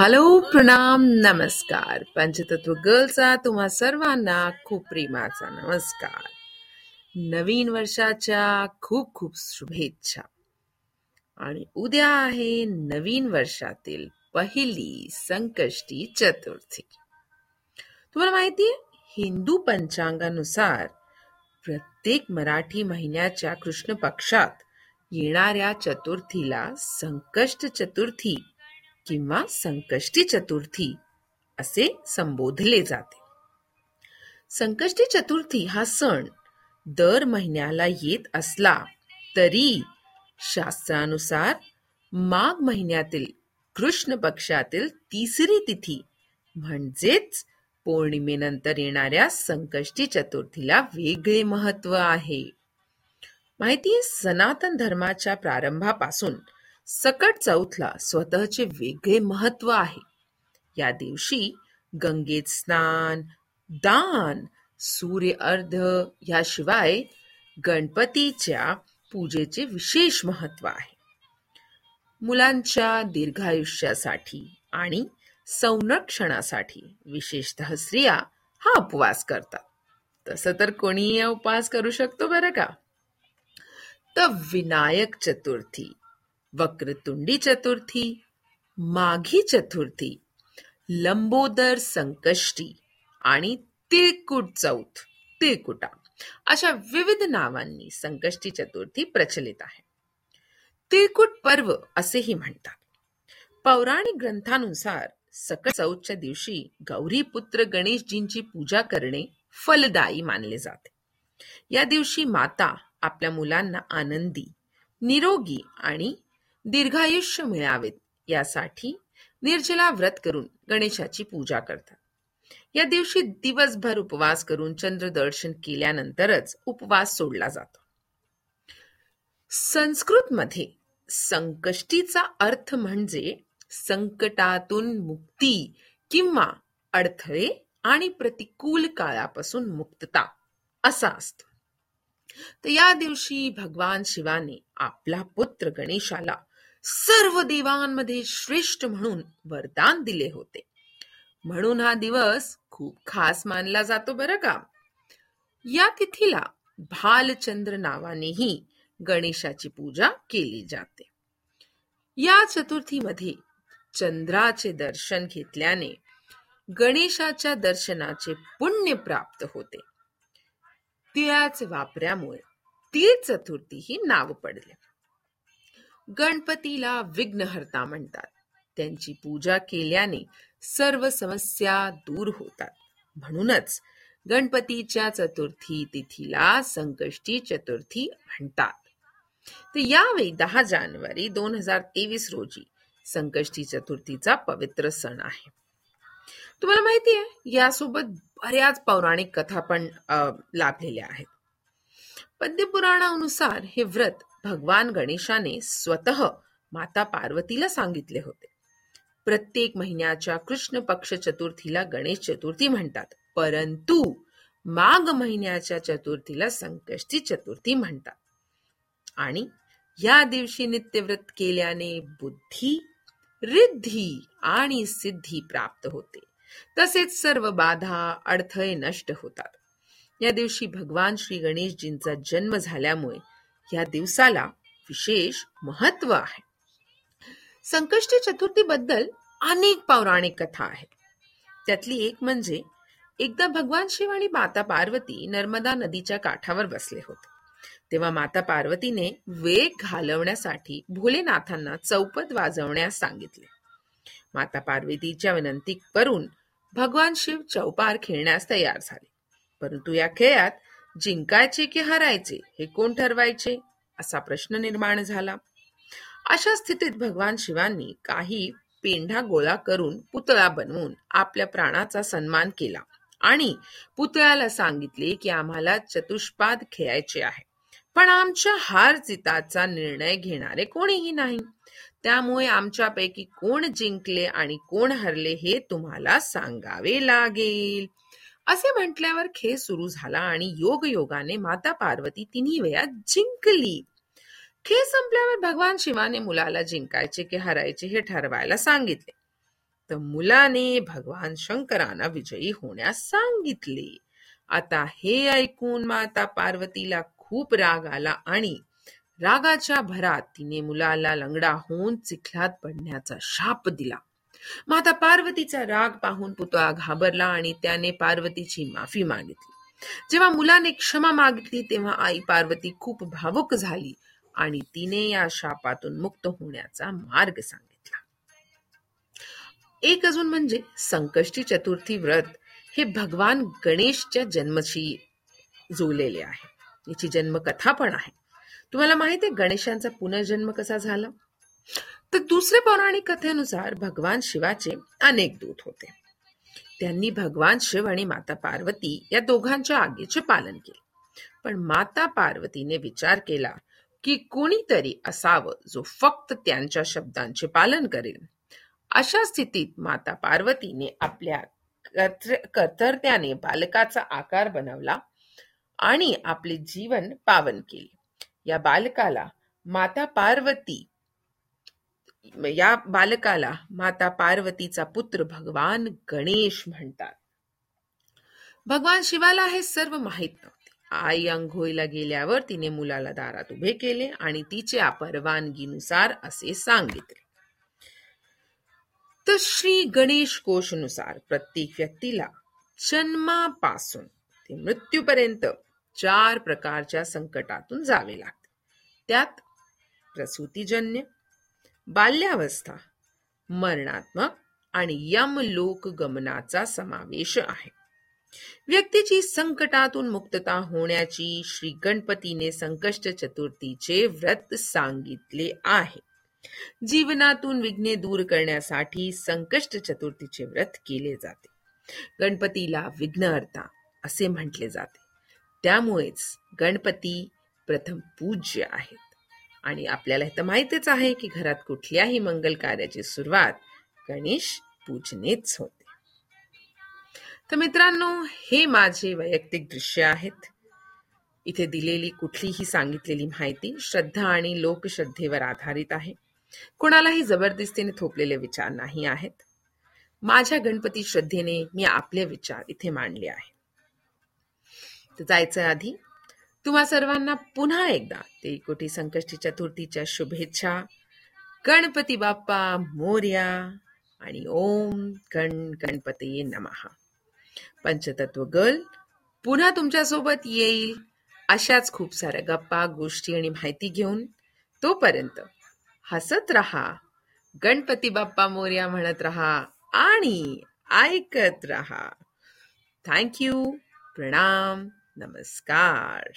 Hello प्रणाम नमस्कार. पंचतत्व गर्लचा तुम्हा सर्वांना खूप प्रेमाचा नमस्कार. नवीन वर्षाच्या खूप खूप शुभेच्छा. आणि उद्या आहे नवीन वर्षातील पहिली संकष्टी चतुर्थी. तुम्हाला माहितीये हिंदू पंचांगानुसार प्रत्येक मराठी महिन्याच्या कृष्ण पक्षात येणाऱ्या चतुर्थीला संकष्ट चतुर्थी किंवा संकष्टी चतुर्थी असे संबोधले जाते. संकष्टी चतुर्थी हा सण दर महिन्याला येत असला तरी शास्त्रानुसार माघ महिन्यातील कृष्ण पक्षातील तिसरी तिथी म्हणजेच पौर्णिमेनंतर येणाऱ्या संकष्टी चतुर्थीला वेगळे महत्त्व आहे. माहिती सनातन धर्माच्या प्रारंभापासून सकट चौथला स्वतःचे वेगळे महत्त्व आहे. या दिवशी गंगेत स्नान दान सूर्य अर्ध याशिवाय गणपतीच्या पूजेचे विशेष महत्त्व आहे. मुलांच्या दीर्घायुष्यासाठी आणि संरक्षणासाठी विशेषतः स्त्रिया हा उपवास करतात. तसं तर कोणीही उपवास करू शकतो बरं का? तर विनायक चतुर्थी वक्रतुंडी चतुर्थी माघी चतुर्थी लंबोदर संकष्टी आणि तिळकुट चौथ तिळकुटा अशा विविध नावांनी संकष्टी चतुर्थी प्रचलित आहे. तिळकुट पर्व असेही म्हणतात. पौराणिक ग्रंथानुसार सकट चौथच्या दिवशी गौरी पुत्र गणेशजींची पूजा करणे फलदायी मानले जाते. या दिवशी माता आपल्या मुलांना आनंदी निरोगी आणि दीर्घायुष्य मिळावेत यासाठी निर्जला व्रत करून गणेशाची पूजा करतात. या दिवशी दिवसभर उपवास करून चंद्र दर्शन केल्यानंतरच उपवास सोडला जातो. संस्कृत मध्ये संकष्टीचा अर्थ म्हणजे संकटातून मुक्ती किंवा अडथळे आणि प्रतिकूल काळापासून मुक्तता असा असतो. तर या दिवशी भगवान शिवाने आपला पुत्र गणेशाला सर्व देवांमध्ये श्रेष्ठ म्हणून वरदान दिले होते. म्हणून हा दिवस खूप खास मानला जातो बरं का. या तिथीला भालचंद्र नावानेही गणेशाची पूजा केली जाते. या चतुर्थीमध्ये चंद्राचे दर्शन घेतल्याने गणेशाच्या दर्शनाचे पुण्य प्राप्त होते. तिळाच वापऱ्यामुळे तीळ चतुर्थी ही नाव पडले. गणपतीला विघ्नहर्ता म्हणतात. त्यांची पूजा केल्याने सर्व समस्या दूर होतात. म्हणूनच गणपतीच्या चतुर्थी तिथीला संकष्टी चतुर्थी म्हणतात. तर यावेळी दहा जानेवारी दोन हजार तेवीस रोजी संकष्टी चतुर्थीचा पवित्र सण आहे. तुम्हाला माहिती आहे यासोबत बऱ्याच पौराणिक कथा पण लाभलेल्या आहेत. पद्यपुराणानुसार हे व्रत भगवान गणेशाने स्वतः माता पार्वतीला सांगितले होते. प्रत्येक महिन्याच्या कृष्ण पक्ष चतुर्थीला गणेश चतुर्थी म्हणतात. परंतु माघ महिन्याच्या चतुर्थीला संकष्टी चतुर्थी म्हणतात. आणि या दिवशी नित्यव्रत केल्याने बुद्धी रिद्धी आणि सिद्धी प्राप्त होते. तसेच सर्व बाधा अडथळे नष्ट होतात. या दिवशी भगवान श्री गणेशजींचा जन्म झाल्यामुळे या दिवसाला विशेष महत्त्व आहे. संकष्टी चतुर्थी बद्दल अनेक पौराणिक कथा आहेत. त्यातली एक म्हणजे एकदा भगवान शिव आणि माता पार्वती नर्मदा नदीच्या काठावर बसले होते. तेव्हा माता पार्वतीने वेग घालवण्यासाठी भोलेनाथांना चौपद वाजवण्यास सांगितले. माता पार्वतीच्या विनंती करून भगवान शिव चौपार खेळण्यास तयार झाले. परंतु या खेळात जिंकायचे की हरायचे हे कोण ठरवायचे असा प्रश्न निर्माण झाला. अशा स्थितीत भगवान शिवांनी काही पेंढा गोळा करून पुतळा बनवून आपल्या प्राणाचा सन्मान केला आणि पुतळ्याला सांगितले की आम्हाला चतुष्पाद खेळायचे आहे. पण आमच्या हार जिताचा निर्णय घेणारे कोणीही नाही. त्यामुळे आमच्यापैकी कोण जिंकले आणि कोण हरले हे तुम्हाला सांगावे लागेल. असे म्हटल्यावर खेळ सुरू झाला आणि योग योगाने माता पार्वती तिन्ही वेळा जिंकली. खेळ संपल्यावर भगवान शिवाने मुलाला जिंकायचे की हरायचे हे ठरवायला सांगितले. तर मुलाने भगवान शंकरांना विजयी होण्यास सांगितले. आता हे ऐकून माता पार्वतीला खूप राग आला आणि रागाच्या भरात तिने मुलाला लंगडा होऊन चिखलात पडण्याचा शाप दिला. माता पार्वतीचा राग पाहून पुतळा घाबरला आणि त्याने पार्वतीची माफी मागितली. जेव्हा मुलाने क्षमा मागितली तेव्हा आई पार्वती खूप भावुक झाली आणि तिने या शापातून मुक्त होण्याचा मार्ग सांगितला. एक अजून म्हणजे संकष्टी चतुर्थी व्रत हे भगवान गणेशच्या जन्मशी जुळलेले आहे. याची जन्मकथा पण आहे. तुम्हाला माहिती आहे गणेशांचा पुनर्जन्म कसा झाला? तर दुसऱ्या पौराणिक कथेनुसार भगवान शिवाचे अनेक दूत होते. त्यांनी भगवान शिव आणि माता पार्वती या दोघांच्या आज्ञेचे पालन केले. पण माता पार्वतीने विचार केला की कोणीतरी असावं जो फक्त त्यांच्या शब्दांचे पालन करेल. अशा स्थितीत माता पार्वतीने आपल्या कर्तर्त्याने बालकाचा आकार बनवला आणि आपले जीवन पावन केले. या बालकाला माता पार्वती या बालकाला माता पार्वतीचा पुत्र भगवान गणेश म्हणतात. भगवान शिवाला हे सर्व माहीत नव्हते. आई अंघोळीला गेल्यावर तिने मुलाला दारात उभे केले आणि तिच्या परवानगीनुसार असे सांगितले. तर श्री गणेश कोशनुसार प्रत्येक व्यक्तीला जन्मापासून ते मृत्यूपर्यंत चार प्रकारच्या संकटातून जावे लागते. त्यात प्रसूतीजन्य बाल्यावस्था मरणात्मक आणि यमलोक गमनाचा समावेश आहे. व्यक्तीची संकटातून मुक्तता होण्याची श्री गणपतीने संकष्ट चतुर्थीचे व्रत सांगितले आहे. जीवनातून विघ्ने दूर करण्यासाठी संकष्ट चतुर्थीचे व्रत केले जाते. गणपतीला विघ्नहर्ता असे म्हटले जाते. त्यामुळेच गणपती प्रथम पूज्य आहेत आणि आपल्याला हे तर माहितीच आहे की घरात कुठल्याही मंगल कार्याची सुरुवात गणेश पूजनेच होते. तर मित्रांनो हे माझे वैयक्तिक दृश्य आहेत. इथे दिलेली कुठलीही सांगितलेली माहिती श्रद्धा आणि लोकश्रद्धेवर आधारित आहे. कोणालाही जबरदस्तीने थोपलेले विचार नाही आहेत. माझ्या गणपती श्रद्धेने मी आपले विचार इथे मांडले आहे तर जायचं आधी तुम्हा सर्वांना पुन्हा एकदा ते कोटी संकष्टी चतुर्थीच्या शुभेच्छा. गणपती बाप्पा मोर्या आणि ओम गण गणपती नमहा पंचतत्व गर्ल पुन्हा तुमच्यासोबत येईल अशाच खूप साऱ्या गप्पा गोष्टी आणि माहिती घेऊन. तोपर्यंत हसत रहा गणपती बाप्पा मोर्या म्हणत रहा आणि ऐकत रहा. थँक्यू प्रणाम. नमस्कार